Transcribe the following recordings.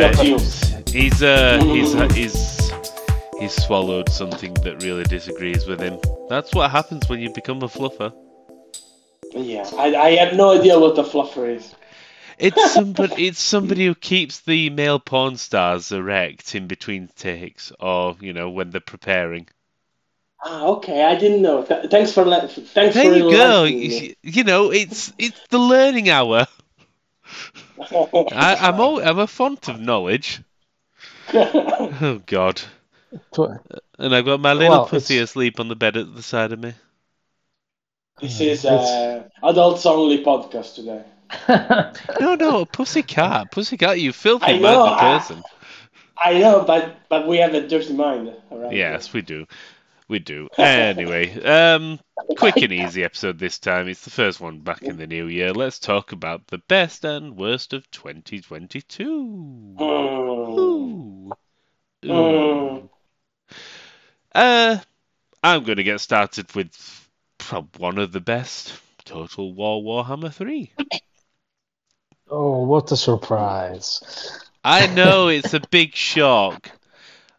Yeah, not you. it's- he's uh, he's he's he's swallowed something that really disagrees with him. That's what happens when you become a fluffer. Yeah, I, I have no idea what a fluffer is. It's somebody it's somebody who keeps the male porn stars erect in between takes, or you know when they're preparing. Ah, okay, I didn't know. Th- thanks for let. Thanks There for you go. you know, it's it's the learning hour. I, I'm all, I'm a font of knowledge. Oh God! And I've got my little Well, pussy it's- asleep on the bed at the side of me. this is uh, adults only podcast today. No, no, pussy cat, pussycat, pussycat, you filthy I know, minded I- person. I know, but but we have a dirty mind. Around Yes, we do. We do. Anyway, um, quick and easy episode this time. It's the first one back in the new year. Let's talk about the best and worst of 2022. Mm. Ooh. Ooh. Uh, I'm going to get started with one of the best Total War Warhammer 3. oh, what a surprise! I know it's a big shock.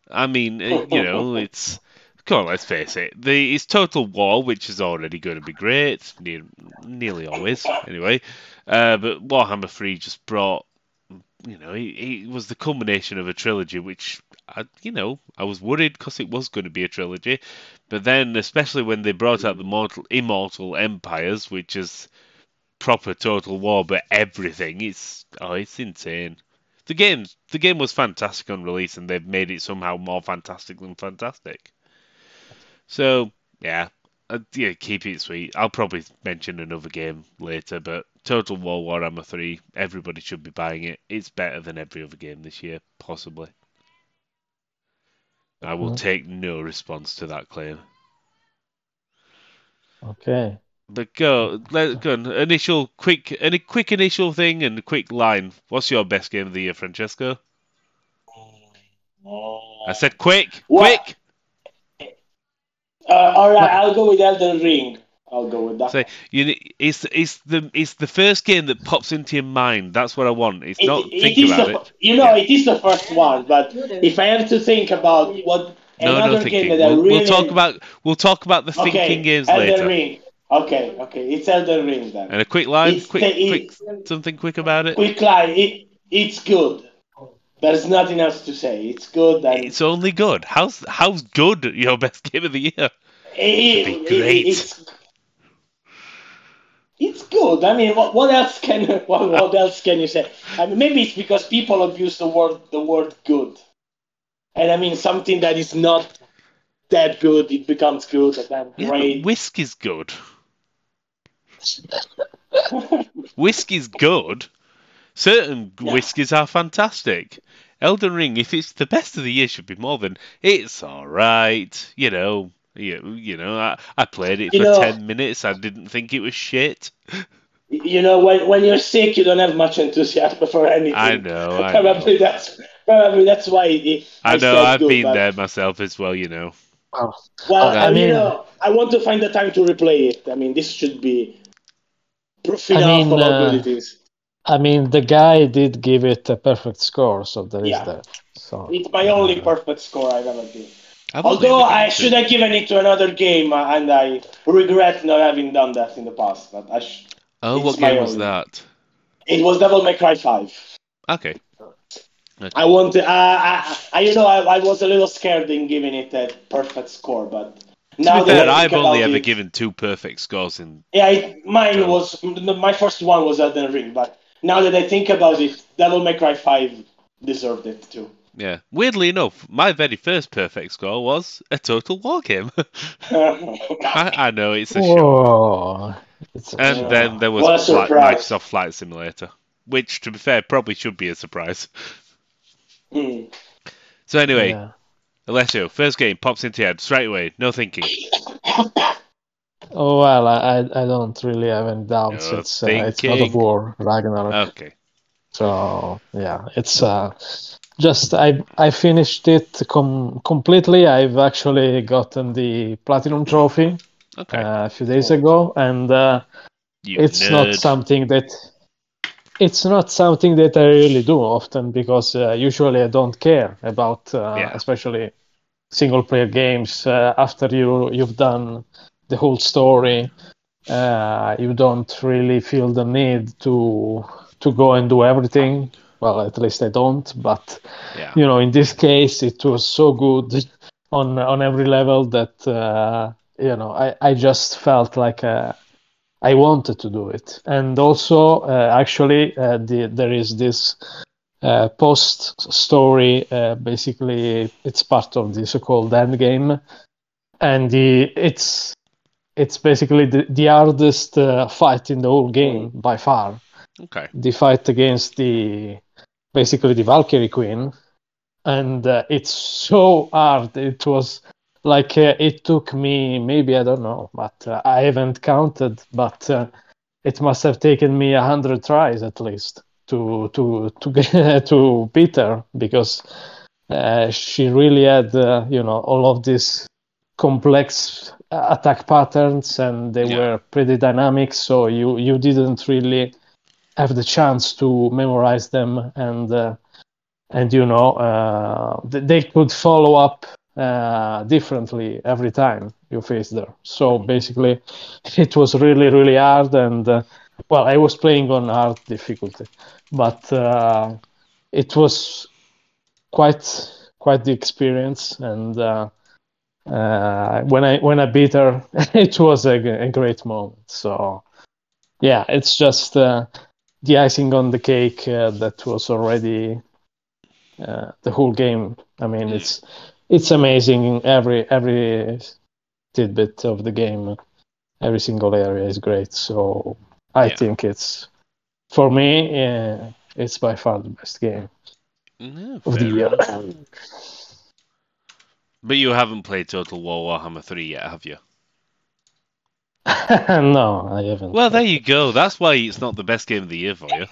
I mean, uh, you know, it's. Come on, let's face it. The it's Total War, which is already going to be great, near, nearly always, anyway. Uh, but Warhammer 3 just brought, you know, it, it was the culmination of a trilogy, which, I, you know, I was worried because it was going to be a trilogy. But then, especially when they brought out the mortal, Immortal Empires, which is proper Total War, but everything, it's oh, it's insane. The game, the game was fantastic on release, and they've made it somehow more fantastic than fantastic. So yeah, uh, yeah, keep it sweet. I'll probably mention another game later, but Total War Warhammer 3, everybody should be buying it. It's better than every other game this year, possibly. I will take no response to that claim. Okay. But go, let go. on. Initial, quick, any quick initial thing and a quick line. What's your best game of the year, Francesco? I said quick, What? quick. Uh, all right, I'll go with Elden Ring. I'll go with that. So you, ne- it's it's the it's the first game that pops into your mind. That's what I want. It's It- not it think about the, it. You know, Yeah. it is the first one, but if I have to think about what No, another no game that I We'll, really we'll talk about we'll talk about the okay, thinking games Elden later. Ring. Okay, okay, it's Elden Ring then. And a quick line, It's quick, the- quick, something quick about it. Quick line, it, it's good. There's nothing else to say. It's good and It's only good. How's how's good your best game of the year? it'd be it- great. it's it's good. I mean, what, what else can what, what ah. else can you say? I mean, maybe it's because people abuse the word the word good, and I mean something that is not that good, it becomes good, and then Yeah, great. whiskey's good. Whiskey's good. Certain Yeah. whiskies are fantastic. Elden Ring, if it's the best of the year, should be more than it's all right. You know, you, you know. I, I played it You for know- ten minutes. I didn't think it was shit. You know, when when you're sick, you don't have much enthusiasm for anything. I know. I probably know. that's probably that's why. It, I know. I've good, been but- there myself as well. You know. Oh, Well, Okay. I I mean, mean- you know, I want to find the time to replay it. I mean, this should be proof I enough mean, of how uh, good it is. I mean, the guy did give it a perfect score, so there is Yeah. that. So It's my only perfect score I've ever given. I've Although I should have given it to another game, uh, and I regret not having done that in the past. But I sh- Oh, it's what my game was only. that? it was Devil May Cry Five. Okay. I wanted, uh, I, I, you know, I, I was a little scared in giving it a perfect score, but now to that I I've only ever it- given two perfect scores in. Yeah, it, mine So- was my first one was Elden Ring, but now that I think about it, Devil May Cry Five deserved it too. Yeah. Weirdly enough, my very first perfect score was a Total War game. I, I know it's a shock. Whoa. It's a And shock. then there was Flight. Microsoft Flight Simulator, which, to be fair, probably should be a surprise. Hmm. So anyway, Yeah. Alessio, first game pops into your head straight away, no thinking. Oh well, I I don't really have any doubts. No it's uh, it's God thinking. of War Ragnarok. Okay. So yeah, it's uh, just I I finished it com- completely. I've actually gotten the platinum trophy. Okay. uh, a few days ago, and uh, it's nerd. not something that it's not something that I really do often because uh, usually I don't care about, uh, Yeah. especially single player games. Uh, after you you've done the whole story, uh, you don't really feel the need to to go and do everything. Well, at least I don't. But yeah. you know, in this case, it was so good on on every level that uh, you know I I just felt like uh, I wanted to do it. And also, uh, actually, uh, the, there is this uh, post story. Uh, basically, it's part of the so-called end game, and the it's it's basically the, the hardest uh, fight in the whole game by far Okay. the fight against the basically the Valkyrie Queen, and uh, it's so hard. It was like uh, it took me maybe I don't know, but uh, I haven't counted, but uh, it must have taken me a hundred tries at least to to to get to beat her because uh, she really had uh, you know all of these complex attack patterns and they Yeah. were pretty dynamic so you you didn't really have the chance to memorize them and uh, and you know uh, they could follow up uh, differently every time you faced her. So basically, it was really really hard and uh, well, I was playing on hard difficulty, but uh, it was quite quite the experience and. Uh, when I when I beat her, it was a, a, great moment. So, yeah, it's just uh, the icing on the cake uh, that was already uh, the whole game. I mean, it's it's amazing. Every every tidbit of the game, every single area is great. So I Yeah. think it's for me, uh, it's by far the best game No, of the year. But you haven't played Total War Warhammer 3 yet, have you? no, I haven't. Well, there you go. That's why it's not the best game of the year for you.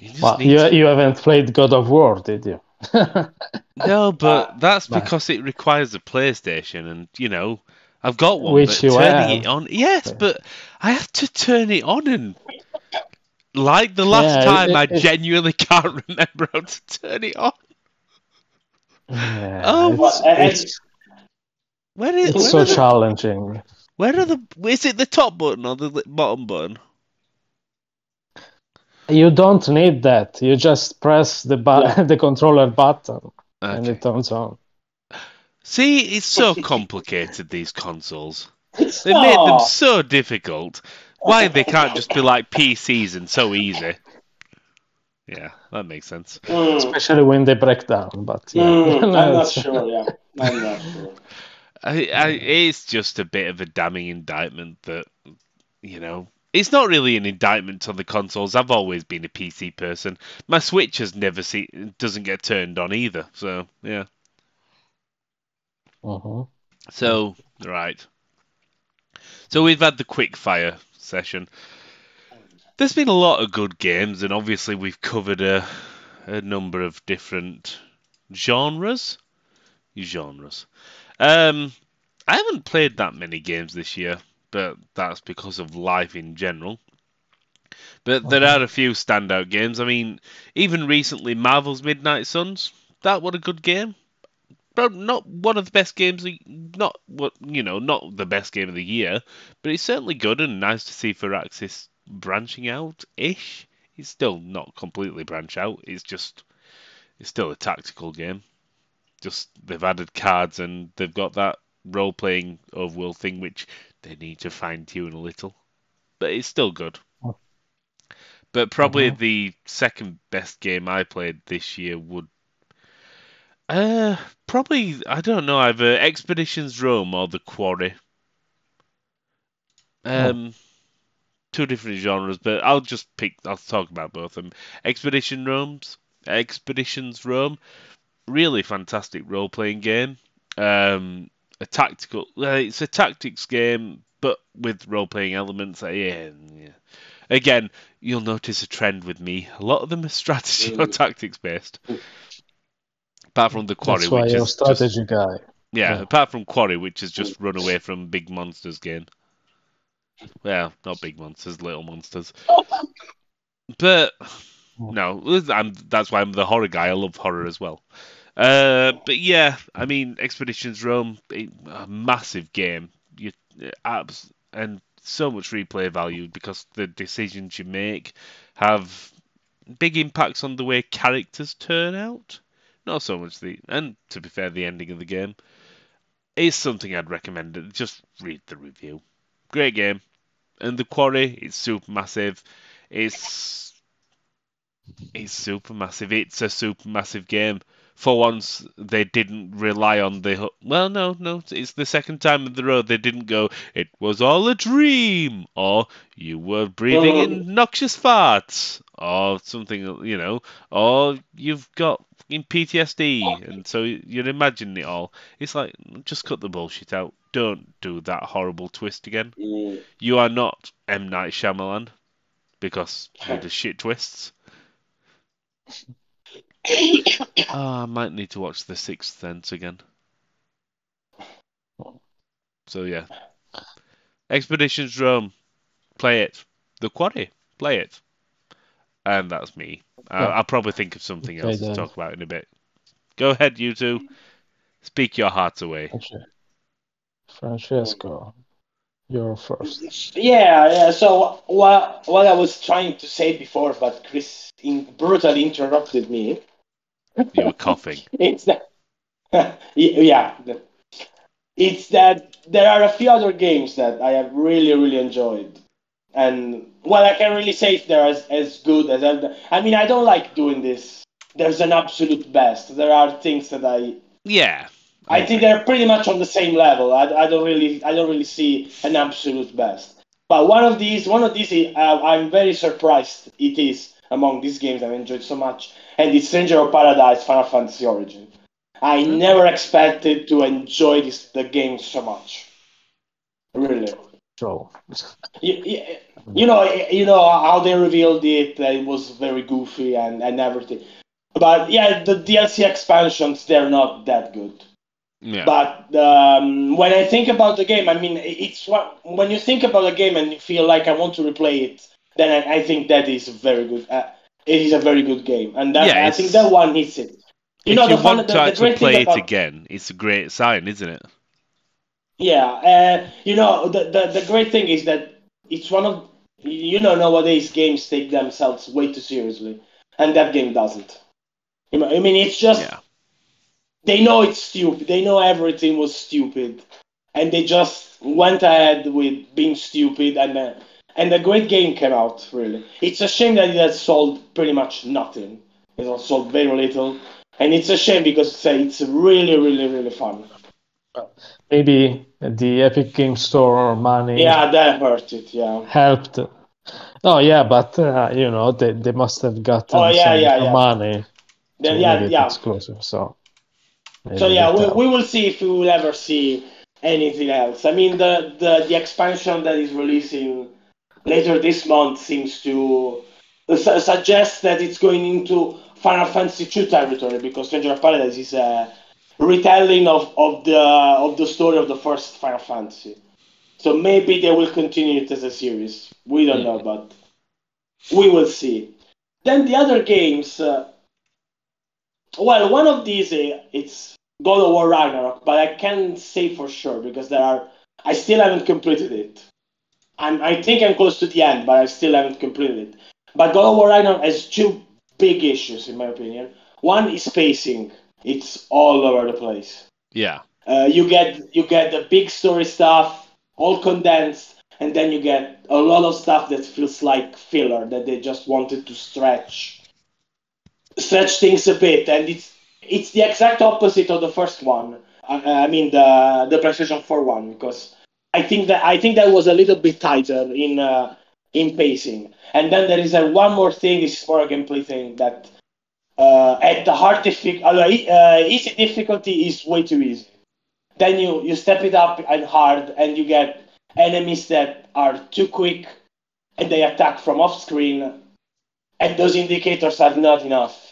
You Well, you, to- you haven't played God of War, did you? No, but ah, that's But- because it requires a PlayStation, and you know, I've got one. Which you turning have. it on, yes, but I have to turn it on, and like the last Yeah, time, it- I it- genuinely can't remember how to turn it on. Yeah, Oh, it's, what- and- it's, Where is? it's so the, challenging. where are the? Is it the top button or the bottom button? You don't need that. You just press the bu- Yeah. the controller button and it turns on. See, it's so complicated. These consoles. It's They made them so difficult. Why they can't just be like PCs and so easy? Yeah, that makes sense. Mm, Especially when they break down. But yeah, mm, I'm not sure. Yeah, I'm not sure. I, I, it's just a bit of a damning indictment that, you know, it's not really an indictment on the consoles. I've always been a PC person. My Switch has never seen, doesn't get turned on either. So yeah. Mhm. So right. So we've had the quick fire session. There's been a lot of good games, and obviously we've covered a, a number of different genres. Genres. Um, I haven't played that many games this year, but that's because of life in general. But there are a few standout games. I mean, even recently, Marvel's Midnight Suns. That was a good game. But not one of the best games. Not what you know, not the best game of the year, but it's certainly good and nice to see Firaxis branching out ish. It's still not completely branch out. It's just it's still a tactical game. Just they've added cards and they've got that role playing of overworld thing which they need to fine tune a little. But it's still good. But probably Mhm. the second best game I played this year would uh probably I don't know either Expeditions Rome or The Quarry. Um two different genres, but I'll just pick I'll talk about both of them. Expedition Rome's Expeditions Rome, really fantastic role playing game. Um a tactical uh, it's a tactics game but with role playing elements. Uh, yeah, yeah. Again, you'll notice a trend with me. A lot of them are strategy or Mm. tactics based. Apart from the quarry, That's why which you're a is just strategy guy. Yeah, Yeah. apart from Quarry, which has just run away from Big Monsters game. Well, not big monsters, little monsters. But no, I'm, that's why I'm the horror guy. I love horror as well. Uh, but yeah, I mean, Expeditions Rome, a, a massive game. You abs and so much replay value because the decisions you make have big impacts on the way characters turn out. Not so much the, and to be fair, the ending of the game is something I'd recommend. Just read the review. Great game, and the quarry is super massive. It's it's super massive. It's a super massive game. For once, they didn't rely on the. Well, no, no. It's the second time in the row they didn't go. It was all a dream, or you were breathing in noxious farts, or something. You know, or you've got in PTSD, and so you're imagining it all. It's like just cut the bullshit out. Don't do that horrible twist again. Mm. You are not M Night Shyamalan because you do shit twists. Ah, I might need to watch The Sixth Sense again. So yeah, Expeditions Rome, play it. The Quarry, play it. And that's me. I, Yeah. I'll probably think of something Okay, else to talk about in a bit. Go ahead, you two. Speak your hearts away. Okay. Francesco, you're first. Yeah, yeah. So what what I was trying to say before, but Chris in, brutally interrupted me. You were coughing. It's that. yeah. It's that there are a few other games that I have really really enjoyed, and well, I can't really say if they're as, as good as Elden. I mean, I don't like doing this. There's an absolute best. There are things that I Yeah. I think they're pretty much on the same level. I, I don't really I don't really see an absolute best. But one of these one of these uh, I'm very surprised it is among these games I've enjoyed so much, and it's Stranger of Paradise Final Fantasy Origin. I never expected to enjoy this the game so much. Really. So, You, you, you know you know how they revealed it. It was very goofy and, and everything. But yeah, the DLC expansions they're not that good. Yeah. But um, when I think about the game, I mean, it's what when you think about a game and you feel like I want to replay it, then I, I think that is a very good. Uh, it is a very good game, and that, Yeah, I think that one hits it. You if know, you the fun, want the, to the actually great play thing it about again, it's a great sign, isn't it? yeah, uh, you know, the, the the great thing is that it's one of you know nowadays games take themselves way too seriously, and that game doesn't. I mean, it's just Yeah. They know it's stupid. They know everything was stupid, and they just went ahead with being stupid. And uh, and a great game came out. Really, it's a shame that it has sold pretty much nothing. It has sold very little, and it's a shame because uh, it's really, really, really fun. maybe the Epic Game Store money Yeah, that hurt it. Yeah. helped. Oh yeah, but uh, you know they, they must have gotten Oh, yeah, some yeah, yeah. money Then, to yeah, make it yeah. exclusive. So maybe So yeah, we, we will see if we will ever see anything else. I mean, the, the, the expansion that is releasing later this month seems to su- suggest that it's going into Final Fantasy II territory because Stranger of Paradise is a retelling of, of the of the story of the first Final Fantasy. So maybe they will continue it as a series. We don't know, but we will see. Then the other games. Uh, well, one of these uh, it's God of War Ragnarok, but I can't say for sure because there are. I still haven't completed it. I'm, I think I'm close to the end, but I still haven't completed it. But God of War Ragnarok has two big issues, in my opinion. One is pacing; it's all over the place. Yeah. Uh, you get you get the big story stuff all condensed, and then you get a lot of stuff that feels like filler that they just wanted to stretch stretch things a bit, and it's it's the exact opposite of the first one. I, I mean the the PlayStation 4 one because I think that I think that was a little bit tighter in uh, in pacing. And then there is a one more thing. This is more a gameplay thing that uh, at the hard difficulty, uh, easy difficulty is way too easy. Then you you step it up and hard, and you get enemies that are too quick, and they attack from off screen, and those indicators are not enough.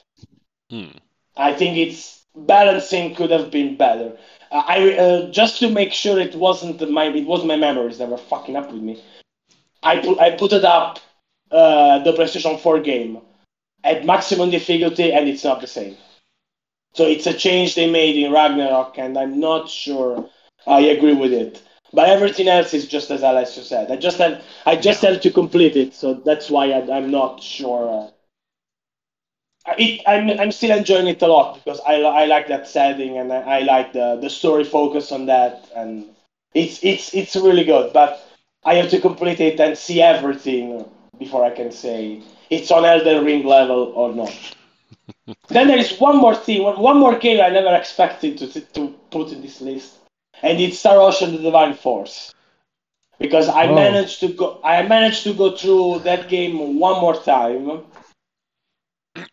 Hmm. I think it's balancing could have been better. Uh, I uh, just to make sure it wasn't my it wasn't my memories that were fucking up with me. I put I put it up uh, the PlayStation 4 game at maximum difficulty, and it's not the same. So it's a change they made in Ragnarok, and I'm not sure I agree with it. But everything else is just as Alessio said. I just had I just had to complete it, so that's why I, I'm not sure. It, I'm I'm still enjoying it a lot because I, I like that setting and I, I like the, the story focus on that and it's it's it's really good. But I have to complete it and see everything before I can say it's on Elden Ring level or not. then there is one more thing, one more game I never expected to to put in this list, and it's Star Ocean: The Divine Force. Because I Oh. managed to go, I managed to go through that game one more time,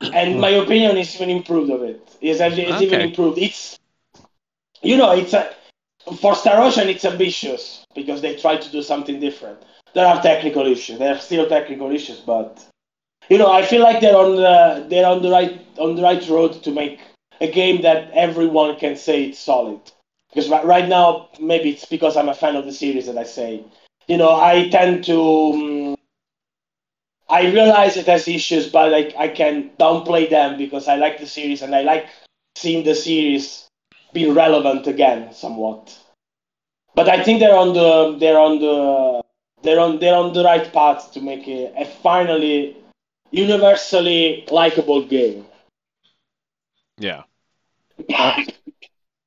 and my opinion is even improved of it. it. Is it's even improved. It's, you know, it's a, for Star Ocean, it's ambitious because they try to do something different. There are technical issues. There are still technical issues, but you know, I feel like they're on the they're on the right on the right road to make a game that everyone can say it's solid. Because right, right now, maybe it's because I'm a fan of the series that I say, you know, I tend to. Um, I realize it has issues, but like I can downplay them because I like the series and I like seeing the series be relevant again somewhat. But I think they're on the they're on the they're on they're on the right path to make a, a finally universally likable game. Yeah.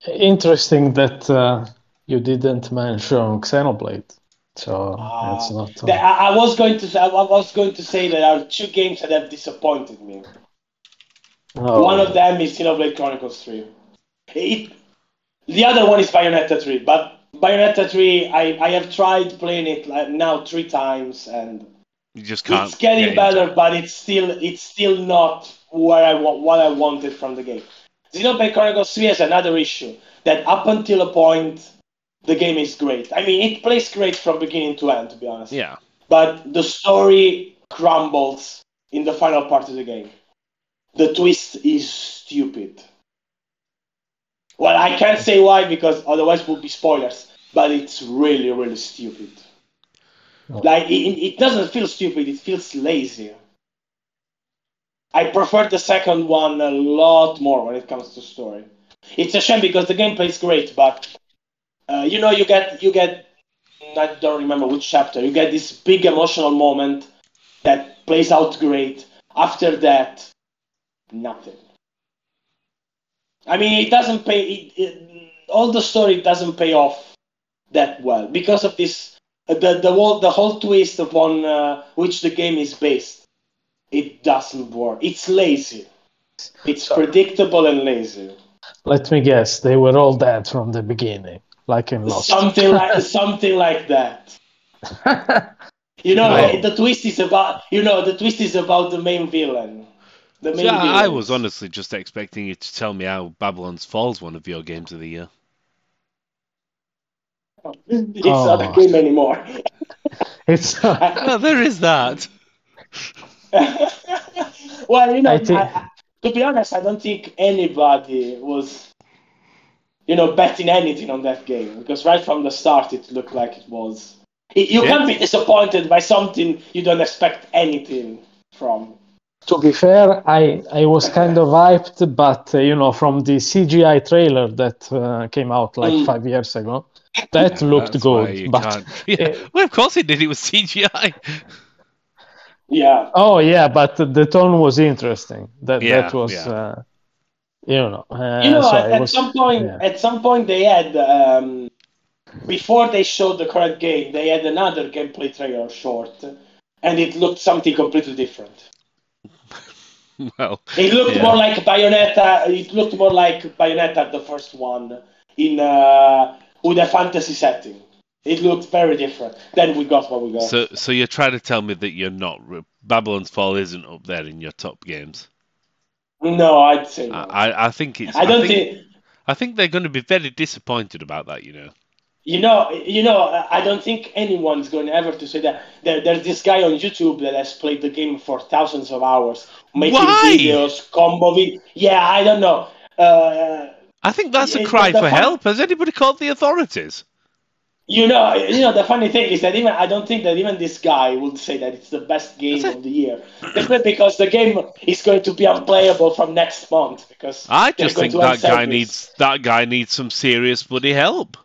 Interesting that uh, you didn't mention Xenoblade. So Ah, it's not. The- I, I was going to say, I was going to say there are two games that have disappointed me. oh, One of them is Xenoblade Chronicles 3. It, the other one is Bayonetta 3, but Bayonetta 3, I, I have tried playing it like now three times, and You just can't. it's getting get better, it. but it's still it's still not where I wa- what I wanted from the game. Xenoblade Chronicles 3 has another issue that up until a point, the game is great. I mean, it plays great from beginning to end, to be honest Yeah. but the story crumbles in the final part of the game. The twist is stupid. Well, I can't say why because otherwise it would be spoilers, but it's really, really stupid. Oh. Like, it, it doesn't feel stupid, it feels lazy. I prefer the second one a lot more when it comes to story. It's a shame because the gameplay is great, but uh, you know, you get you get I don't remember which chapter. You get this big emotional moment that plays out great. After that, nothing. I mean, it doesn't pay. It, it, all the story doesn't pay off that well because of this. uh, The the whole the whole twist upon uh, which the game is based. It doesn't work. It's lazy. It's predictable and lazy. Let me guess, they were all dead from the beginning, like in Lost. Something like something like that. You know, Oh. the twist is about you know the twist is about the main villain. The main See, I, I was honestly just expecting you to tell me how Babylon's Falls one of your games of the year. It's not a Oh. game anymore. it's Well, there is that. well, you know, I think- I- to be honest, I don't think anybody was, you know, betting anything on that game because right from the start it looked like it was. it- you Yeah. can't be disappointed by something you don't expect anything from. to be fair, I I was kind of hyped, but uh, you know, from the CGI trailer that uh, came out like Mm. five years ago, that looked good. But Yeah. well, of course it did. It was CGI. Yeah. oh yeah, but the tone was interesting. That Yeah, that was, yeah. uh, you know, uh, you know, so at, I at was- some point, yeah. at some point, they had um, before they showed the correct game, they had another gameplay trailer short, and it looked something completely different. well, It looked Yeah. more like Bayonetta. It looked more like Bayonetta, the first one, in uh, with a fantasy setting. It looked very different. Then we got what we got. so so you're trying to tell me that you're not Babylon's Fall isn't up there in your top games? No, I'd say no. I I, I think it's. I don't think, think. I think they're going to be very disappointed about that. You know. You know, you know, I don't think anyone's going to ever to say that. There, there's this guy on YouTube that has played the game for thousands of hours, making Why? videos, combo vid- Yeah, I don't know. Uh, I think that's a cry for help. Has anybody called the authorities? You know, you know the funny thing is that even I don't think that even this guy would say that it's the best game of the year, because the game is going to be unplayable from next month. Because I just think that guy this. needs that guy needs some serious bloody help.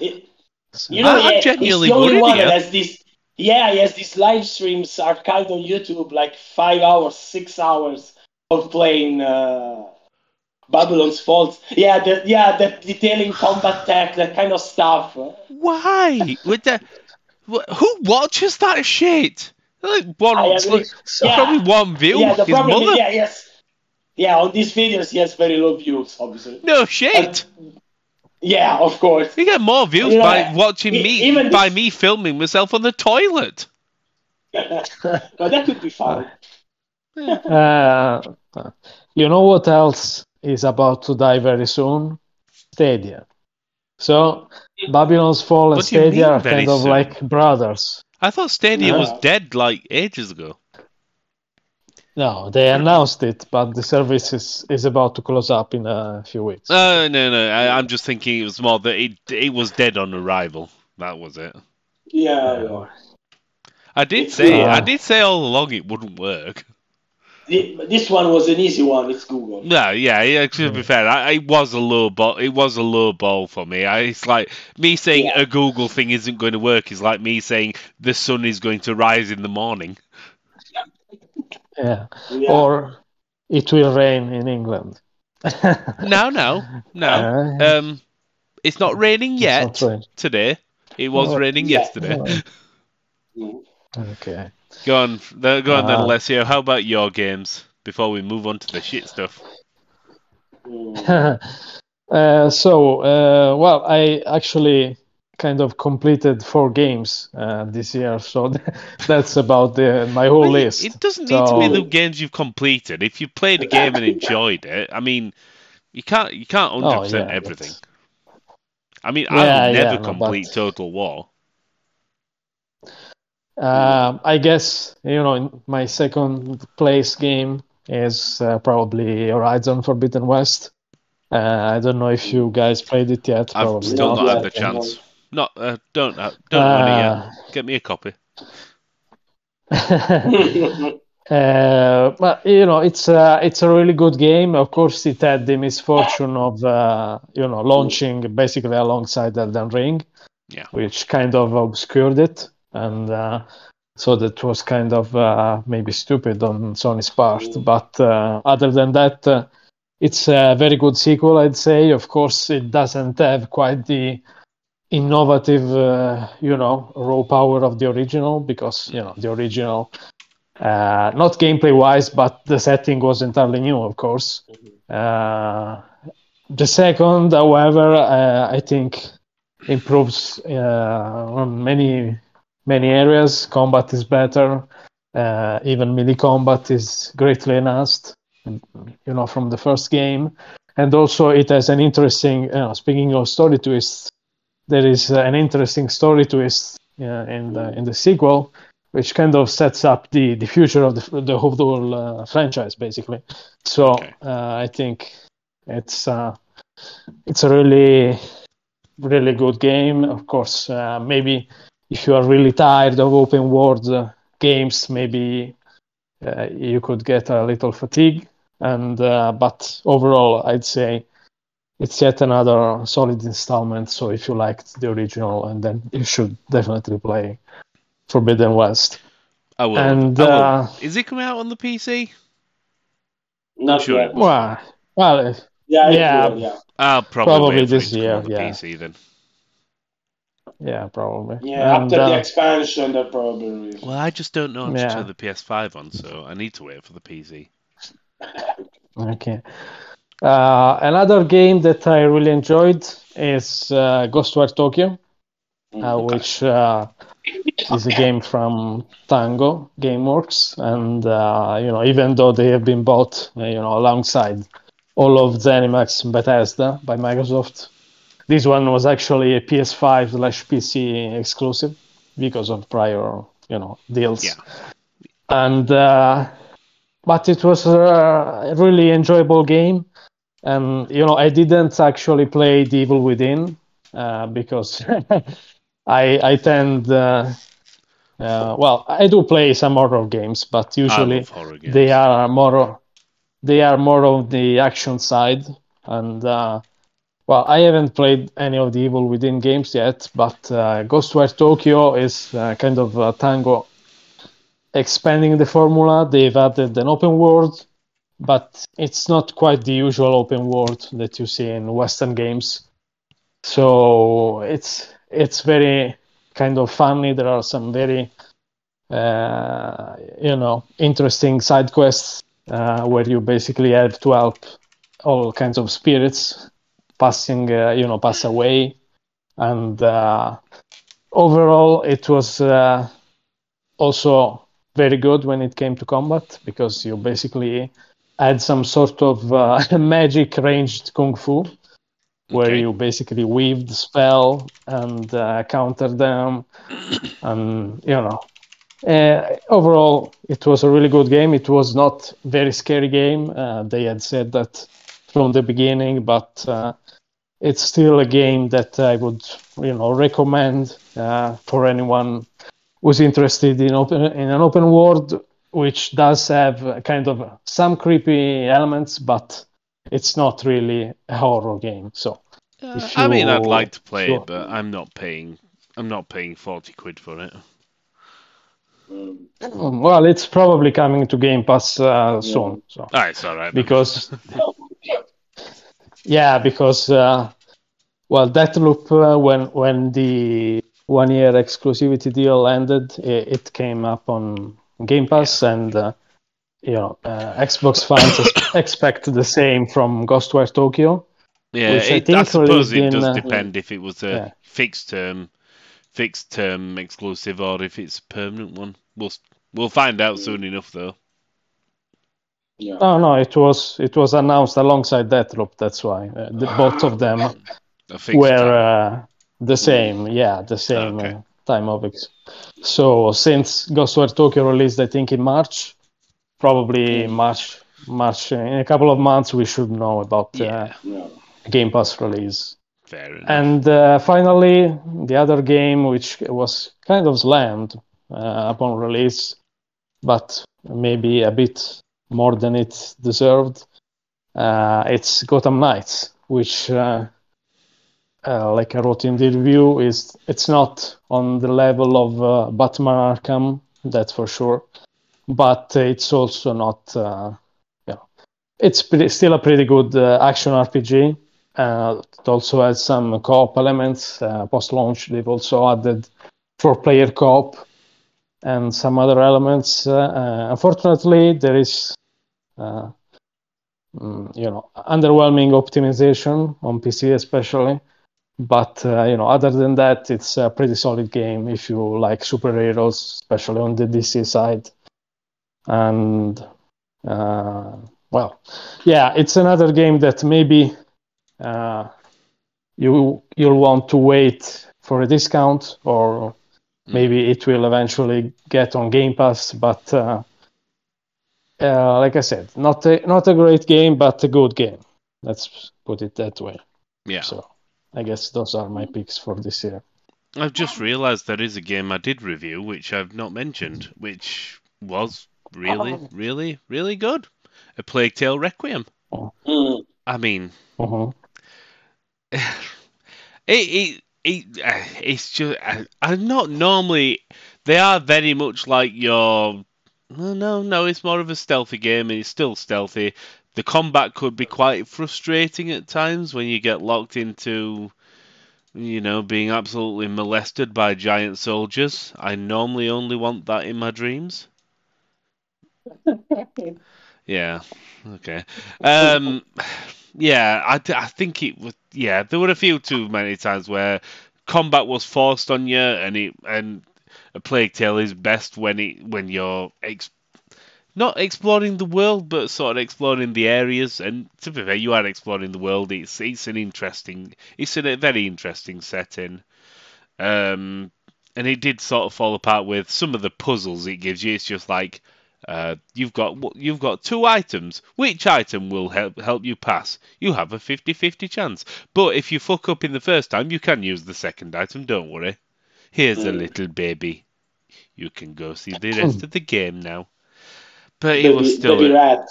It- you know, I- I'm yeah, genuinely he's the only one that has this. Yeah, he has these live streams archived on YouTube, like five hours, six hours of playing uh, Babylon's Fall. Yeah, the, yeah, the detailing combat tech, that kind of stuff. Why? With the who watches that shit? Like one, I it's agree. like, Yeah. probably one view. Yeah, the problem mother. is, yeah, yes. Yeah, on these videos, he has very low views, obviously. No shit. Yeah, of course. You get more views You know, by watching me even by this- me filming myself on the toilet. but that could be fun. Uh, you know what else is about to die very soon? Stadia. So Babylon's Fall and What do you mean Stadia are very kind of soon? like brothers. I thought Stadia was dead like ages ago. No, they announced it, but the service is, is about to close up in a few weeks. Uh, no, no. I, I'm just thinking it was more that it it was dead on arrival. That was it. Yeah, yeah. I did say uh, I did say all along it wouldn't work. The- This one was an easy one. It's Google. No, yeah, yeah. To be fair, I, it was a low ball. It was a low ball for me. I, it's like me saying Yeah. a Google thing isn't going to work. Is like me saying the sun is going to rise in the morning. Yeah. Yeah. Or it will rain in England. No, no, no. Uh, Um, it's not raining yet not today. It was Oh, raining yeah. yesterday. Mm. Okay. Go on, go on then, Uh, Alessio. How about your games before we move on to the shit stuff? Uh, so, uh, well, I actually kind of completed four games uh, this year, so that's about the, my whole Well, list. It doesn't need to be the games you've completed. If you played a game and enjoyed it, I mean, you can't you can't hundred Oh, percent yeah, everything. that's- I mean, Yeah, I yeah, will never no, complete but- Total War. Um, I guess you know my second place game is uh, probably Horizon Forbidden West. Uh, I don't know if you guys played it yet. I've Probably still not not had the no. chance. Not uh, don't uh, don't own it Uh, yet. Get me a copy. Uh, but you know, it's a it's a really good game. Of course, it had the misfortune of uh, you know launching basically alongside Elden Ring, Yeah. which kind of obscured it, and uh, so that was kind of uh, maybe stupid on Sony's part. But uh, other than that, uh, it's a very good sequel, I'd say. Of course, it doesn't have quite the innovative, uh, you know, raw power of the original because you know the original uh, not gameplay wise, but the setting was entirely new, of course. Uh, the second, however, uh, I think improves uh, on many many areas. Combat is better. Uh, even melee combat is greatly enhanced, you know, from the first game. And also, it has an interesting. You know, speaking of story twists, there is uh, an interesting story twist uh, in the in the sequel which kind of sets up the, the future of the, the whole uh, franchise, basically. So Okay. uh, I think it's uh, it's a really really good game. Of course, uh, maybe if you are really tired of open world uh, games, maybe uh, you could get a little fatigue. And uh, but overall, I'd say it's yet another solid installment. So if you liked the original, and then you should definitely play Forbidden West. I will. And I will. uh, Is it coming out on the PC? Not Sure. yet. well, well, Yeah, Yeah. yeah. I'll probably, Probably this it to come year, on the yeah. PC then. Yeah, probably. Yeah, And, after uh, the expansion, they'll probably release. Well, I just don't know how to turn the PS5 on, so I need to wait for the PC. Okay. Uh, another game that I really enjoyed is uh, Ghostwire Tokyo, uh, which uh, is a game from Tango GameWorks, and uh, you know, even though they have been bought, uh, you know, alongside all of ZeniMax and Bethesda by Microsoft, this one was actually a PS5 slash PC exclusive because of prior, you know, deals. Yeah. And uh, but it was a really enjoyable game. and you know I didn't actually play The Evil Within uh, because I I tend uh, uh, well I do play some horror games, but usually games. they are more they are more of the action side and uh, well i haven't played any of the evil within games yet but uh, ghostwire tokyo is uh, kind of uh, tango expanding the formula. They've added an open world but it's not quite the usual open world that you see in western games. So it's it's very kind of funny. There are some very uh, you know interesting side quests uh, where you basically have to help all kinds of spirits passing, uh, you know, pass away. And uh, overall, it was uh, also very good when it came to combat because you basically had some sort of uh, magic ranged kung fu where Okay. you basically weave the spell and uh, counter them and you know uh, overall, it was a really good game. It was not very scary game. Uh, they had said that from the beginning, but uh, it's still a game that I would, you know, recommend uh, for anyone who's interested in open in an open world, which does have kind of some creepy elements, but it's not really a horror game. So Uh, if I mean, I'd like to play sure. it, but I'm not paying. I'm not paying forty quid for it. Well, it's probably coming to Game Pass uh, soon. So. Ah, it's all right. because yeah because uh, well Deathloop uh, when when the one year exclusivity deal ended it, it came up on Game Pass and uh, you know uh, Xbox fans expect the same from Ghostwire Tokyo yeah, which I it, I suppose it in, does uh, depend if it was a yeah. fixed term, fixed term exclusive, or if it's a permanent one. We'll we'll find out soon enough, though. Yeah. oh no it was it was announced alongside that Deathloop that's why uh, the, both of them were uh, the same yeah the same Okay. uh, time of ex- so since ghostwire tokyo released i think in march probably march march uh, in a couple of months we should know about uh, Yeah, Yeah. game pass release fair enough. and uh, finally the other game which was kind of slammed uh, upon release but maybe a bit more than it deserved uh, it's gotham knights which uh, uh, like I wrote in the review, is it's not on the level of uh, Batman Arkham, that's for sure, but it's also not, uh, you it's pretty, still a pretty good uh, action RPG. It also has some co-op elements. Post-launch, they've also added four-player co-op and some other elements. Uh, uh, unfortunately, there is, uh, mm, you know, underwhelming optimization on PC, especially. But you know, other than that, it's a pretty solid game if you like superheroes, especially on the DC side. And well, yeah, it's another game that maybe uh, you you'll want to wait for a discount, or maybe it will eventually get on Game Pass. But uh, uh, like I said, not a not a great game, but a good game. Let's put it that way. yeah. So I guess those are my picks for this year. I've just realised there is a game I did review which I've not mentioned, which was really, Oh. really, really good. A Plague Tale Requiem. Mm. I mean, Mhm. it it, it uh, it's just I, I'm not normally. They are very much like your. No, no, no. It's more of a stealthy game, and it's still stealthy. The combat could be quite frustrating at times when you get locked into, you know, being absolutely molested by giant soldiers. I normally only want that in my dreams. Yeah. Okay. Um. Yeah. I, I think it was. Yeah. There were a few too many times where combat was forced on you, and it and a plague tale is best when it when you're ex- not exploring the world, but sort of exploring the areas. And to be fair, you are exploring the world. It's it's an interesting. It's a very interesting setting. Um. And it did sort of fall apart with some of the puzzles it gives you. It's just like, Uh, you've got you've got two items. Which item will help help you pass? You have a 50-50 chance. But if you fuck up in the first time, you can use the second item. Don't worry. Here's a Mm. little baby. You can go see the rest of the game now. But it was still a-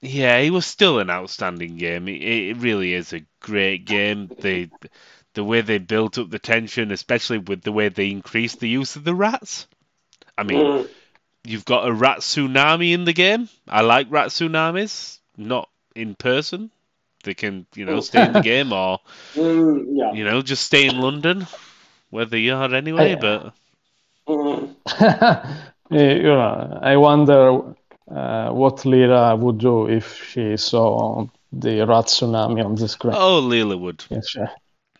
yeah, it was still an outstanding game. It, it really is a great game. The the way they built up the tension, especially with the way they increased the use of the rats. I mean, Mm. You've got a rat tsunami in the game. I like rat tsunamis, not in person. They can, you know, stay in the game or, Mm, yeah. you know, just stay in London, where they are anyway. I- But Mm. you know, I wonder uh, what Lyra would do if she saw the rat tsunami on the screen. oh, Leela would Yes, sure.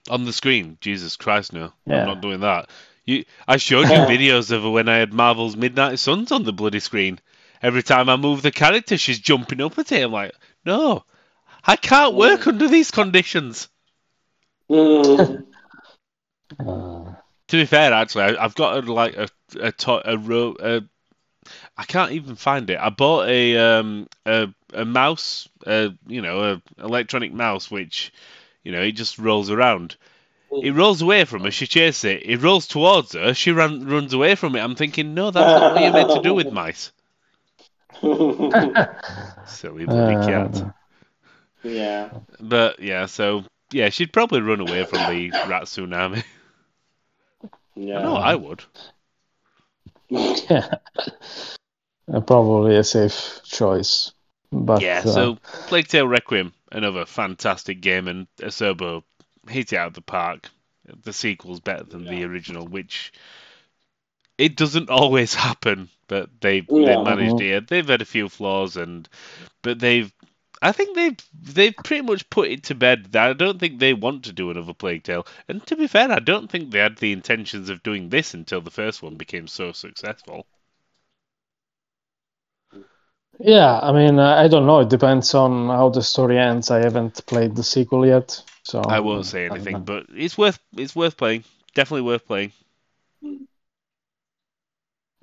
on the screen. Jesus Christ, no, Yeah. I'm not doing that. You, I showed you videos of her when I had Marvel's Midnight Suns on the bloody screen. Every time I move the character, she's jumping up at it. I'm like, no, I can't work under these conditions. Mm. To be fair, actually, I, I've got a, like a a, to- a row. A, I can't even find it. I bought a um a a mouse, a you know, a electronic mouse, which you know it just rolls around. It rolls away from her. She chases it. It rolls towards her. She run, runs away from it. I'm thinking, no, that's not what you're meant to do with mice. Silly bloody cat. uh, yeah. But yeah, so yeah, she'd probably run away from the rat tsunami. Yeah. No, I would. yeah. Uh, Probably a safe choice. But yeah, uh, so Plague Tale Requiem, another fantastic game, and a Asobo hit it out of the park. The sequel's better than the original, which it doesn't always happen, but they they Yeah. managed it. They've had a few flaws, and but they've. I think they've they've pretty much put it to bed. that I don't think they want to do another Plague Tale. And to be fair, I don't think they had the intentions of doing this until the first one became so successful. yeah, I mean, uh, I don't know. It depends on how the story ends. I haven't played the sequel yet, so I won't say anything, but it's worth it's worth playing. Definitely worth playing.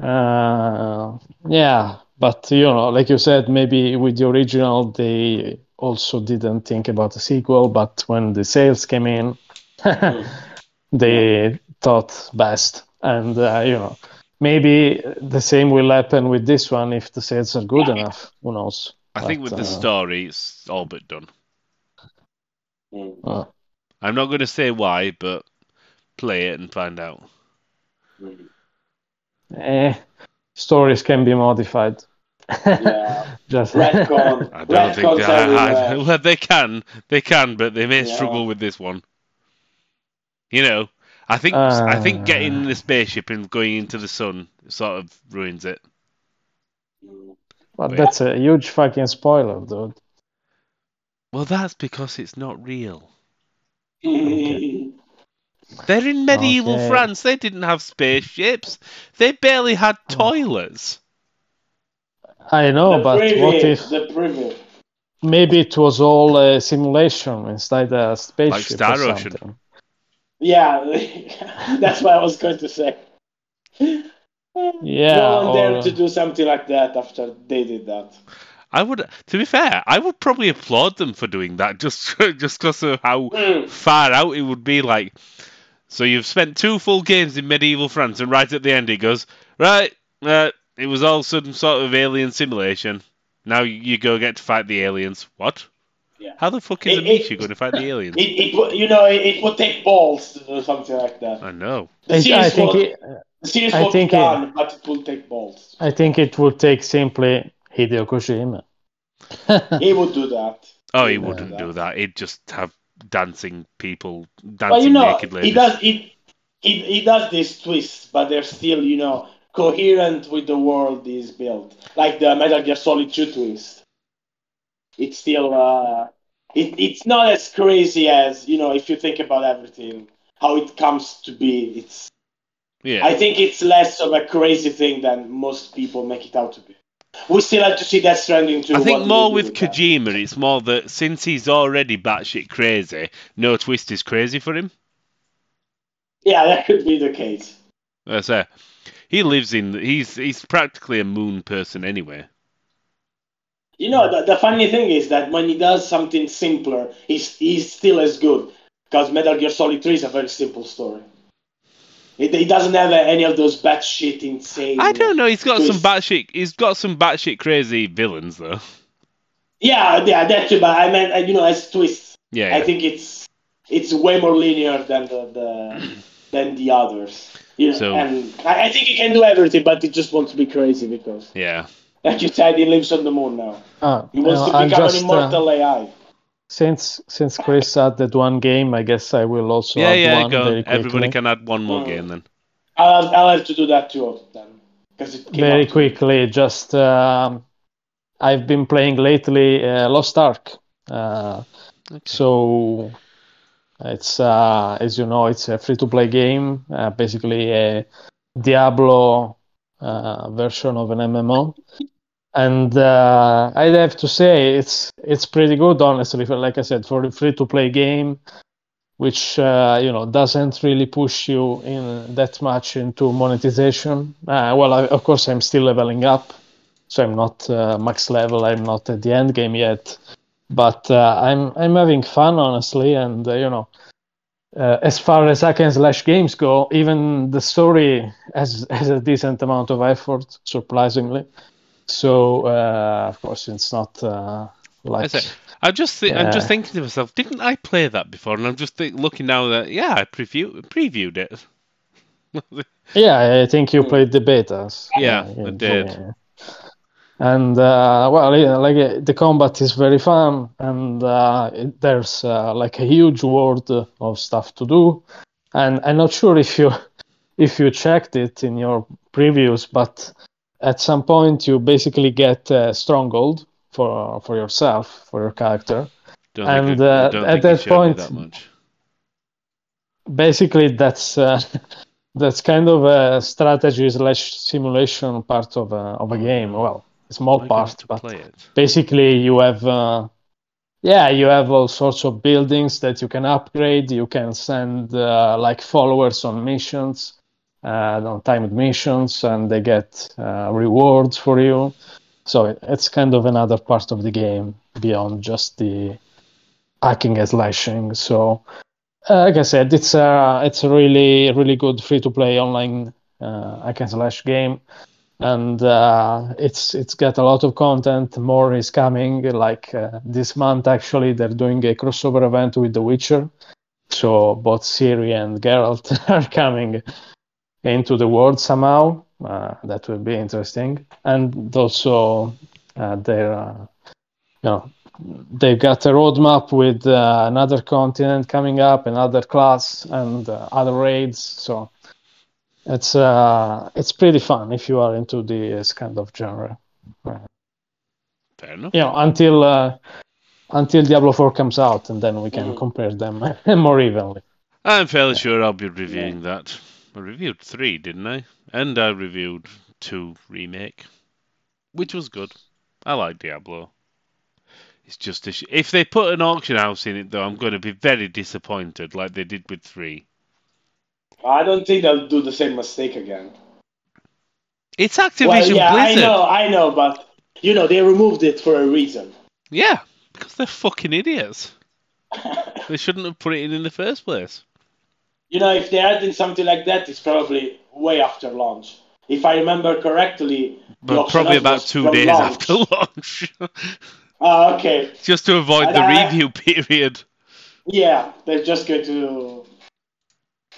Uh, yeah, but you know, like you said, maybe with the original they also didn't think about the sequel, but when the sales came in, they thought best, and uh, you know, maybe the same will happen with this one if the sales are good enough. Who knows? I think But, with the uh, story, it's all but done. Mm. Uh, I'm not going to say why, but play it and find out. Mm. eh, stories can be modified. Yeah. Just Retcon. I don't think Retcons they, I, everywhere. well, they can, they can, but they may Yeah. struggle with this one. You know, I think I think Uh. getting the spaceship and going into the sun sort of ruins it. Mm. But that's a huge fucking spoiler, dude. Well, that's because it's not real. Mm. They're in medieval Okay. France. They didn't have spaceships. They barely had Oh. toilets. I know, the but preview, what if the preview? maybe it was all a simulation inside a spaceship Star or Ocean. something? Yeah, that's what I was going to say. Yeah, no one or- dared to do something like that after they did that. I would, to be fair, I would probably applaud them for doing that, just just because of how Mm. far out it would be. Like, so you've spent two full games in medieval France, and right at the end it goes, right, uh, it was all some sort of alien simulation. Now you go get to fight the aliens. What? Yeah. How the fuck is It- Amicia it- going to fight the aliens? It, it, you know, it, it would take balls to do something like that. I know. The I, series, I think will, it, the series I will think be done, but it will take balls. I think it would take simply Hideo Kojima. He would do that. Oh, he Yeah. wouldn't do that. He'd just have dancing people, But dancing you know, naked he does it. He, he does these twists, but they're still, you know, coherent with the world he's built. Like the Metal Gear Solid 2 twist. It's still, uh, it, it's not as crazy as, you know, if you think about everything, how it comes to be. It's, Yeah. I think it's less of a crazy thing than most people make it out to be. We still have to see Death Stranding too. I think more with that. Kojima, it's more that since he's already batshit crazy, no twist is crazy for him. Yeah, that could be the case. I say, he lives in. He's he's practically a moon person anyway. You know, the, the funny thing is that when he does something simpler, he's, he's still as good. Because Metal Gear Solid 3 is a very simple story. It, it doesn't have any of those batshit insane. I don't know. He's got some twists. batshit. He's got some batshit crazy villains though. Yeah, yeah, that too. But I meant, uh, you know, as twists. Yeah. I yeah. think it's it's way more linear than the, the than the others. You know, So- and I, I think he can do everything, but he just wants to be crazy because, yeah. like you said, he lives on the moon now. Ah, He wants uh, to I'm become just, an uh, immortal AI. Since since Chris added one game, I guess I will also yeah, add yeah. one Go. very quickly. Everybody can add one more game then. I'll have, I'll have to do that too then, because it very out. quickly. Just um, I've been playing lately uh, Lost Ark. Uh, Okay. so it's uh, as you know, it's a free-to-play game, uh, basically a Diablo uh, version of an MMO. And uh, I'd have to say it's it's pretty good, honestly. For, like I said, for a free-to-play game, which uh, you know doesn't really push you in that much into monetization. Uh, well, I, of course, I'm still leveling up, so I'm not uh, max level. I'm not at the end game yet, but uh, I'm I'm having fun, honestly. And uh, you know, as far as hack and slash games go, even the story has has a decent amount of effort, surprisingly. So uh, of course, it's not uh, like I I'm just thi- I'm just thinking to myself, didn't I play that before? And I'm just think, looking now that yeah, I preview, previewed it. Yeah, I think you played the betas. Yeah, Uh, I did. yeah. And uh, well, yeah, like uh, the combat is very fun, and uh, it, there's uh, like a huge world of stuff to do. And I'm not sure if you if you checked it in your previews, but at some point you basically get a stronghold for for yourself for your character. Don't And, I, I uh, don't at that point- that basically that's uh, that's kind of a strategy slash simulation part of a of a game. Well, a small I part, but basically you have uh, yeah you have all sorts of buildings that you can upgrade. You can send uh, like followers on missions, uh, on timed missions, and they get uh, rewards for you. So it- it's kind of another part of the game beyond just the hacking and slashing. So uh, like I said, it's a it's a really really good free to play online uh, hack and slash game, and uh, it's it's got a lot of content. More is coming. Like uh, this month, actually, they're doing a crossover event with The Witcher, so both Siri and Geralt are coming into the world somehow. Uh, that will be interesting, and also uh, they're uh, you know they've got a roadmap with uh, another continent coming up, another class, and uh, other raids. So it's uh, it's pretty fun if you are into this kind of genre. Fair enough. You know, until uh, until Diablo 4 comes out, and then we can Mm. compare them more evenly. I'm fairly sure I'll be reviewing that. I reviewed three, didn't I? And I reviewed two remake, which was good. I like Diablo. It's just a sh- if they put an auction house in it, though, I'm going to be very disappointed, like they did with three. I don't think they'll do the same mistake again. It's well, Activision yeah, Blizzard. I know, I know, but you know they removed it for a reason. Yeah, because they're fucking idiots. They shouldn't have put it in in the first place. You know, if they're adding something like that, it's probably way after launch. If I remember correctly, But probably about two days launch. after launch, Oh, okay. just to avoid the I- review period. Yeah, they're just going to.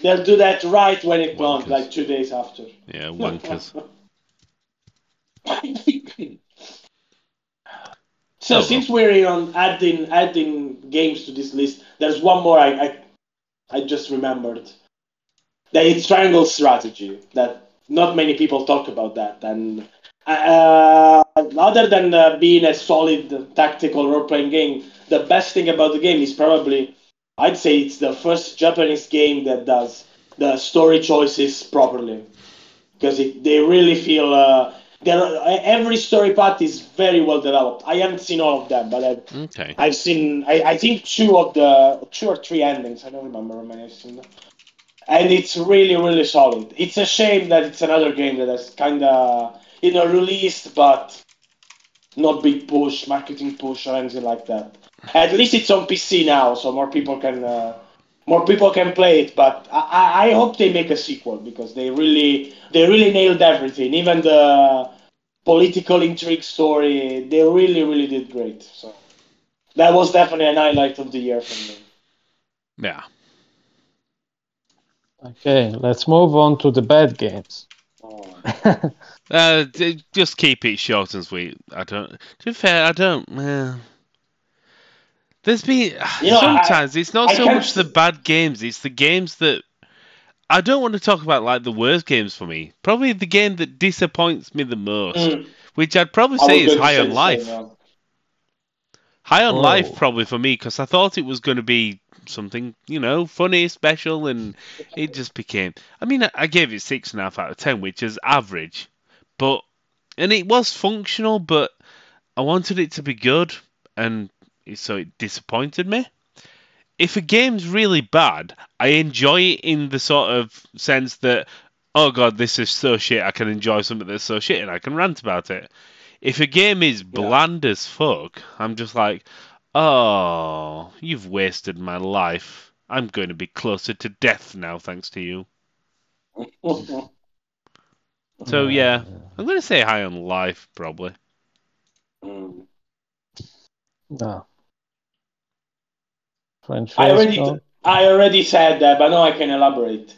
They'll do that right when it launched, like two days after. Yeah, wankers. Oh, so Oh, since we're on adding adding games to this list, there's one more I I, I just remembered. That it's Triangle Strategy. That not many people talk about that, and uh, other than uh, being a solid tactical role-playing game, the best thing about the game is probably I'd say it's the first Japanese game that does the story choices properly because they really feel uh, there. Every story path is very well developed. I haven't seen all of them, but I've, Okay. I've seen I, I think two of the two or three endings. I don't remember how many I've seen. and it's really really solid. It's a shame that it's another game that is kind of you know released, but not big push, marketing push or anything like that. At least it's on PC now, so more people can uh, more people can play it. But I, I hope they make a sequel because they really they really nailed everything, even the political intrigue story. They really really did great. So that was definitely an highlight of the year for me. Yeah. Okay, let's move on to the bad games. Oh. Uh, just keep it short and sweet. I don't. To be fair, I don't. Uh, there's been You know, I- sometimes it's not I so much the bad games; it's the games that I don't want to talk about. Like the worst games for me, probably the game that disappoints me the most, Mm. which I'd probably say is High on Life. same. High on Oh. Life probably for me because I thought it was going to be something you know funny, special, and it just became. I mean, I- I gave it six and a half out of ten, which is average, but and it was functional, but I wanted it to be good, and it- so it disappointed me. If a game's really bad, I enjoy it in the sort of sense that, oh god, this is so shit, I can enjoy something that's so shit and I can rant about it. If a game is bland as fuck, I'm just like, oh, you've wasted my life. I'm going to be closer to death now, thanks to you. So yeah, I'm going to say high on life, probably. Mm. No. French I already, I already said that, but now I can elaborate.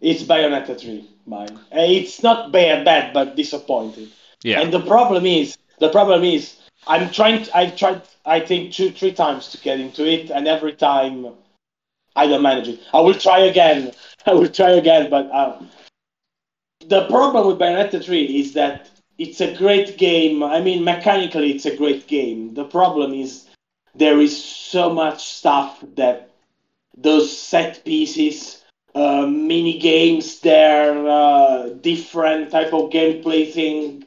It's Bayonetta 3, mine. Uh, It's not bad, bad, but disappointing. Yeah. And the problem is, the problem is, I'm trying. To, I've tried, I think, two, three times to get into it, and every time I don't manage it. I will try again. I will try again, but uh, the problem with Bayonetta 3 is that it's a great game. I mean, mechanically, it's a great game. The problem is there is so much stuff that those set pieces, uh, mini games, there, uh, different type of gameplay thing.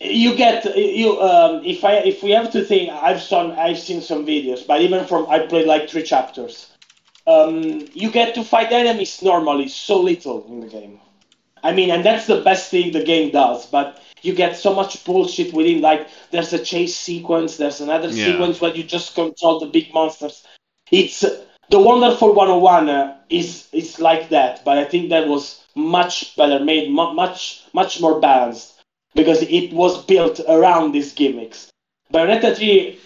You get you um, if I if we have to think I've seen I've seen some videos, but even from I played like three chapters. Um, you get to fight enemies normally so little in the game. I mean, and that's the best thing the game does. But you get so much bullshit within. Like, there's a chase sequence. There's another Yeah. sequence where you just control the big monsters. It's the Wonderful 101 uh, is is like that, but I think that was much better made, much much more balanced because it was built around these gimmicks. Bayonetta 3,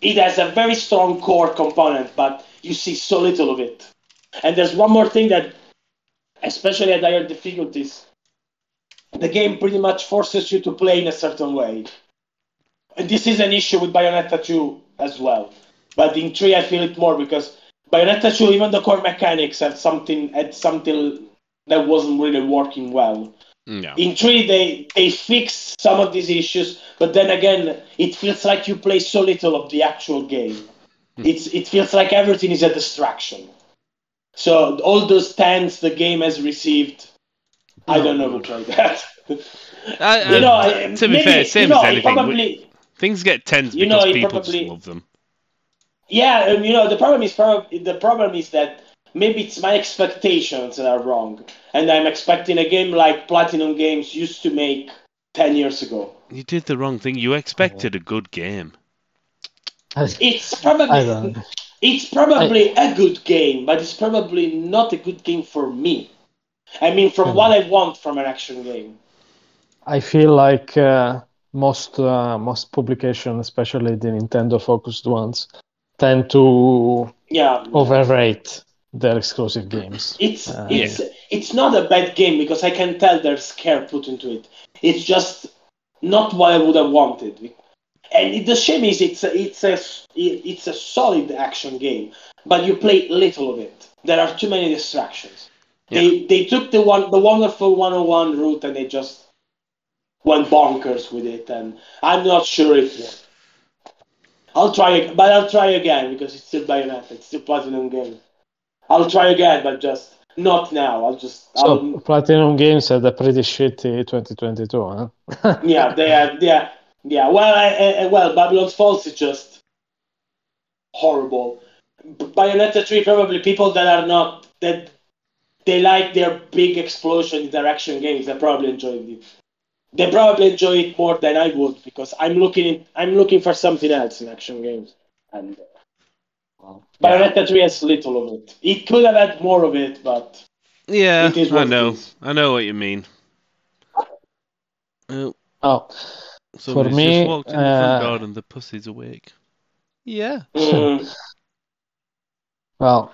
it has a very strong core component, but you see so little of it. And there's one more thing that, especially at higher difficulties, the game pretty much forces you to play in a certain way. And this is an issue with Bayonetta 2 as well. But in 3 I feel it more because Bayonetta 2, even the core mechanics had something had something that wasn't really working well. Yeah. In 3 they they fix some of these issues, but then again it feels like you play so little of the actual game. Hmm. It's it feels like everything is a distraction. So all those tens the game has received, I don't know who tried that. I, you I- know, I- to be maybe- fair, same you know, as anything. Probably, Things get tens You because know, it people probably- just love them. yeah, um, you know the problem is probably the problem is that maybe it's my expectations that are wrong, and I'm expecting a game like Platinum Games used to make ten years ago. You did the wrong thing. You expected a good game. It's probably it's probably a good game, but it's probably not a good game for me. I mean, from Hmm. what I want from an action game. I feel like uh, most uh, most publications, especially the Nintendo focused ones, tend to Yeah, overrate their exclusive games. It's Uh, it's it's not a bad game because I can tell there's care put into it. It's just not what I would have wanted. And it- the shame is it's a, it's a it's a solid action game, but you play little of it. There are too many distractions. They they took the one the wonderful 101 route and they just went bonkers with it, and I'm not sure if. I'll try, ag- but I'll try again because it's still Bayonetta, it's still Platinum game. I'll try again, but just not now. I'll just. So I'll, Platinum Games had a pretty shitty 2022, huh? yeah, they are. Yeah, yeah. Well, I, I, well, Babylon's Falls is just horrible. Bayonetta 3 probably people that are not that they like their big explosion interaction games. They probably enjoy it. They probably enjoy it more than I would because I'm looking I'm looking for something else in action games. And uh, Bayonetta 3 has little of it. It could have had more of it, but Yeah, It is I know. is. I know what you mean. Oh, Oh, somebody's me, just walked in the front uh, door and the pussy's awake. Yeah. mm, well,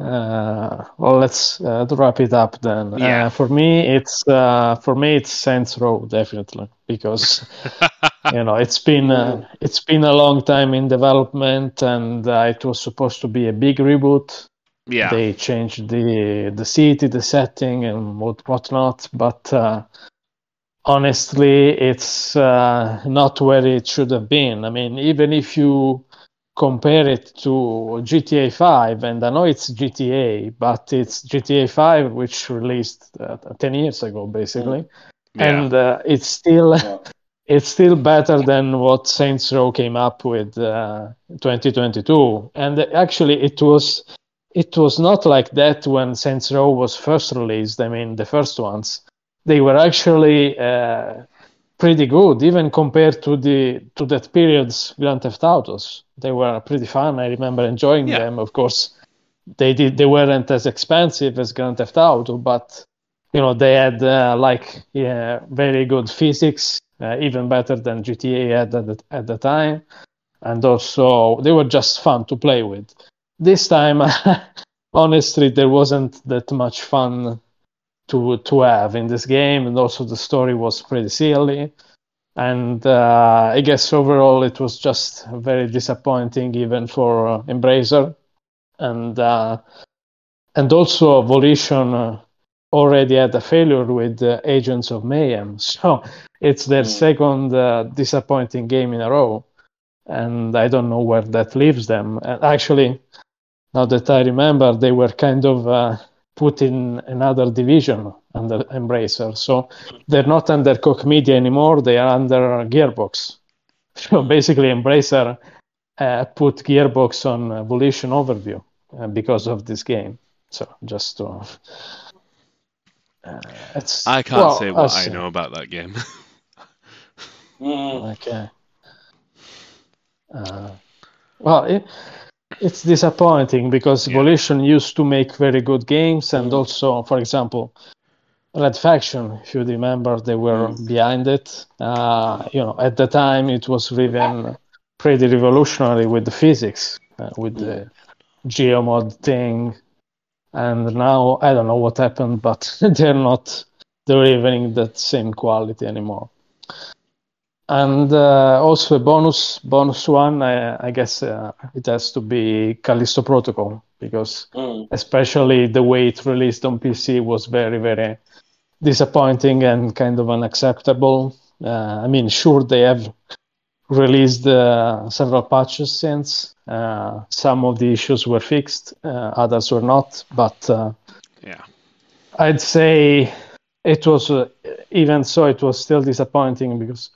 uh, well, let's uh, wrap it up then. Yeah. Uh, for me, it's uh, for me it's Saints Row definitely because you know it's been uh, it's been a long time in development and uh, it was supposed to be a big reboot. yeah. They changed the the city, the setting, and what whatnot, but. Uh, honestly, it's uh, not where it should have been. I mean, even if you compare it to GTA 5, and I know it's GTA, but it's GTA 5 which released uh, 10 years ago, basically, yeah. and uh, it's still yeah. it's still better than what Saints Row came up with uh, 2022. And actually, it was it was not like that when Saints Row was first released. I mean, the first ones they were actually uh, pretty good, even compared to the to that period's Grand Theft Autos. They were pretty fun. I remember enjoying Yeah. them. Of course, they did they weren't as expensive as Grand Theft Auto, but you know they had uh, like yeah, very good physics, uh, even better than GTA had at the, at the time, and also they were just fun to play with. This time, honestly, there wasn't that much fun to to have in this game, and also the story was pretty silly. And uh, I guess overall it was just very disappointing, even for uh, Embracer, and uh, and also Volition uh, already had a failure with Agents of Mayhem, so it's their Mm. second uh, disappointing game in a row, and I don't know where that leaves them. And actually, now that I remember, they were kind of uh, put in another division under Embracer, so they're not under Koch Media anymore. They are under Gearbox. So basically, Embracer uh, put Gearbox on uh, Volition Overview uh, because of this game. So just to, uh, it's I can't well, say what I know about that game. Mm, Okay. Uh, well, it, it's disappointing because Yeah. Volition used to make very good games, and Mm. also, for example, Red Faction, if you remember, they were Mm. behind it. Uh, you know, at the time, it was even pretty revolutionary with the physics, uh, with the geomod thing. And now I don't know what happened, but they're not delivering that same quality anymore. And uh, also a bonus bonus one, I, I guess uh, it has to be Callisto Protocol because mm, especially the way it released on PC was very very disappointing and kind of unacceptable. Uh, I mean, sure they have released uh, several patches since. Uh, some of the issues were fixed, uh, others were not, but. Uh, yeah. I'd say it was uh, even so it was still disappointing because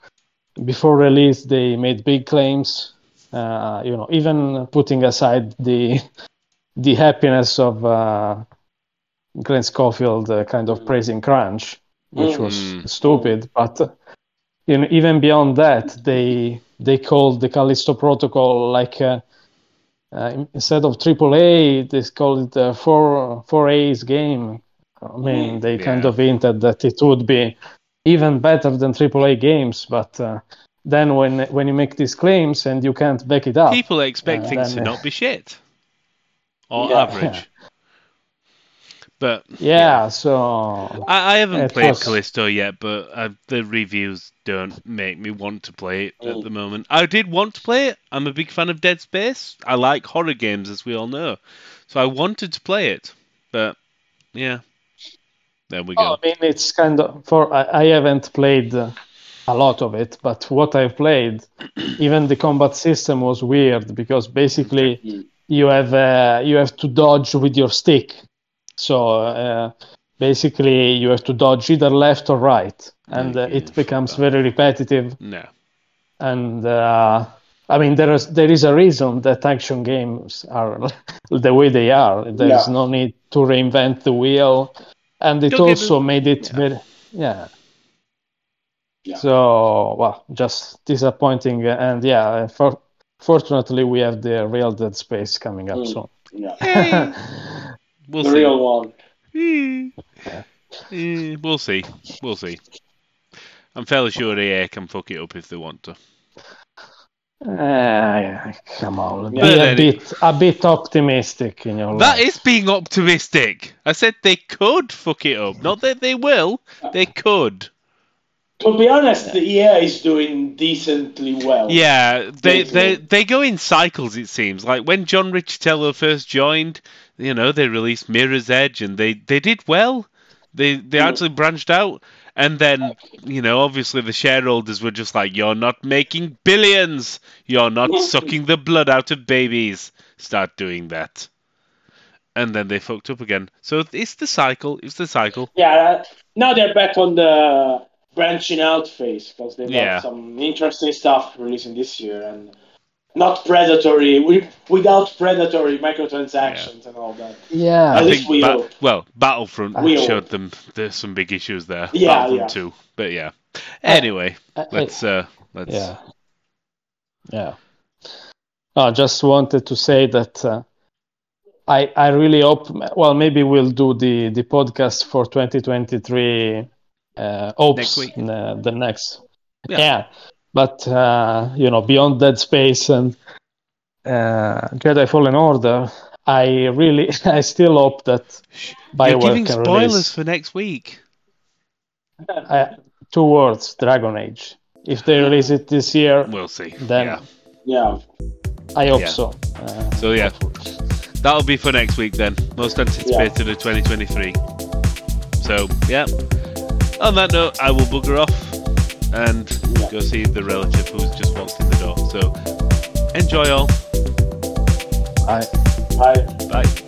before release they made big claims uh, you know even putting aside the the happiness of uh, Glenn Schofield uh, kind of praising crunch which was Mm. stupid but uh, you know even beyond that they they called the Callisto protocol like uh, uh, instead of AAA they called it a four four A's game. I mean, Mm, they kind of hinted that it would be even better than AAA games, but uh, then when when you make these claims and you can't back it up, People expect uh, things to uh, not be shit or Yeah. average. But yeah, so I, I haven't played was- Callisto yet, but uh, the reviews don't make me want to play it at Mm. the moment. I did want to play it. I'm a big fan of Dead Space. I like horror games, as we all know. So I wanted to play it, but yeah, there we Oh, go. I mean, it's kind of for I, I haven't played uh, a lot of it, but what I've played, even the combat system was weird because basically mm. you have uh, you have to dodge with your stick. So uh, basically, you have to dodge either left or right, and uh, it becomes very repetitive. No. And uh, I mean, there is there is a reason that action games are the way they are. There is Yeah. no need to reinvent the wheel, and it Don't also me- made it yeah. very yeah. Yeah. So well, just disappointing, and yeah, for, fortunately we have the real Dead Space coming up Mm. soon. Yeah. We'll the see. real one. Eh, eh, we'll see. We'll see. I'm fairly sure EA can fuck it up if they want to. Uh, come on, be But a then- bit a bit optimistic in your That life. is being optimistic. I said they could fuck it up. Not that they will. They could. To be honest, the EA is doing decently well. Yeah, they they they go in cycles. It seems like when John Riccitiello first joined, you know, they released Mirror's Edge, and they they did well. They they actually branched out, and then you know, obviously the shareholders were just like, "You're not making billions. You're not sucking the blood out of babies. Start doing that." And then they fucked up again. So it's the cycle. It's the cycle. Yeah, uh, now they're back on the branching out phase because they've Yeah. got some interesting stuff releasing this year and not predatory, wi- without predatory microtransactions and all that. Yeah, At I least think we Ba- well, Battlefront We hope. showed them there's some big issues there. Yeah, Battlefront yeah. 2. But yeah. Anyway, I- I- let's uh let's yeah, yeah. I just wanted to say that uh, I I really hope. Well, maybe we'll do the the podcast for 2023. Uh, hopes Next week. uh, the next. Yeah. Yeah, but uh, you know, beyond Dead Space and uh, Jedi Fallen Order, I really I still hope that You're Bioware giving can spoilers release for next week. uh, two words: Dragon Age. If they release it this year, We'll see. then yeah. Yeah. I hope Yeah. so. Uh, So yeah. That'll be for next week then. Most anticipated of 2023. So yeah. On that note, I will bugger off and go see the relative who's just walked in the door. So enjoy all. Bye. Bye. Bye.